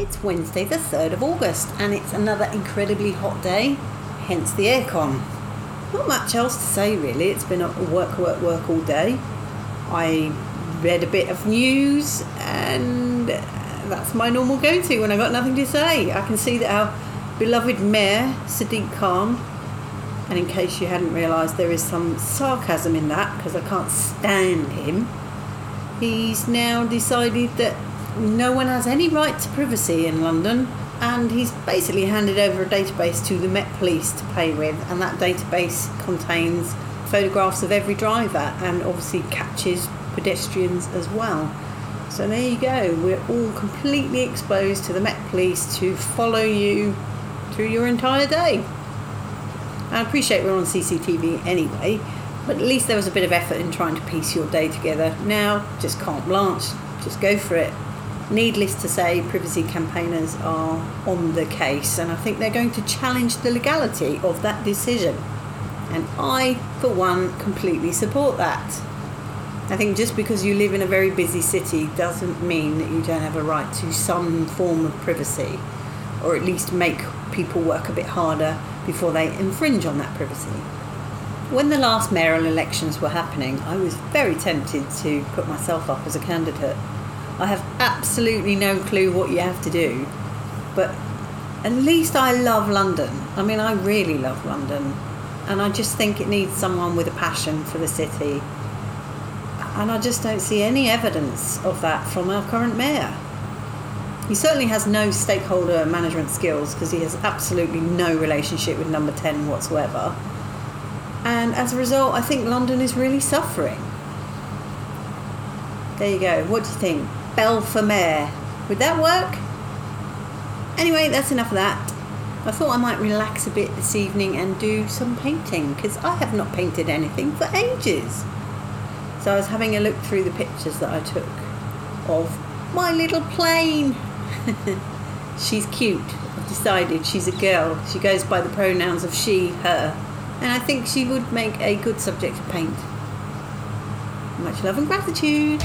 It's Wednesday, the 3rd of August, and it's another incredibly hot day, hence the aircon. Not much else to say really, it's been a work, work, work all day. I read a bit of news, and that's my normal go to when I've got nothing to say. I can see that our beloved Mayor, Sadiq Khan, and in case you hadn't realised, there is some sarcasm in that because I can't stand him. He's now decided that no one has any right to privacy in London, and he's basically handed over a database to the Met Police to play with, and that database contains photographs of every driver and obviously catches pedestrians as well. So there you go, we're all completely exposed to the Met Police to follow you through your entire day. I appreciate we're on CCTV anyway, but at least there was a bit of effort in trying to piece your day together. Now, just can't blanch, just go for it. Needless to say, privacy campaigners are on the case, and I think they're going to challenge the legality of that decision. And I, for one, completely support that. I think just because you live in a very busy city doesn't mean that you don't have a right to some form of privacy, or at least make people work a bit harder before they infringe on that privacy. When the last mayoral elections were happening, I was very tempted to put myself up as a candidate. I have absolutely no clue what you have to do, but at least I love London. I mean, I really love London, and I just think it needs someone with a passion for the city. And I just don't see any evidence of that from our current mayor. He certainly has no stakeholder management skills because he has absolutely no relationship with number 10 whatsoever. And as a result, I think London is really suffering. There you go. What do you think? Mayor. Would that work? Anyway, that's enough of that. I thought I might relax a bit this evening and do some painting because I have not painted anything for ages. So I was having a look through the pictures that I took of my little plane. she's cute. I've decided she's a girl. She goes by the pronouns of she, her and I think she would make a good subject to paint. Much love and gratitude.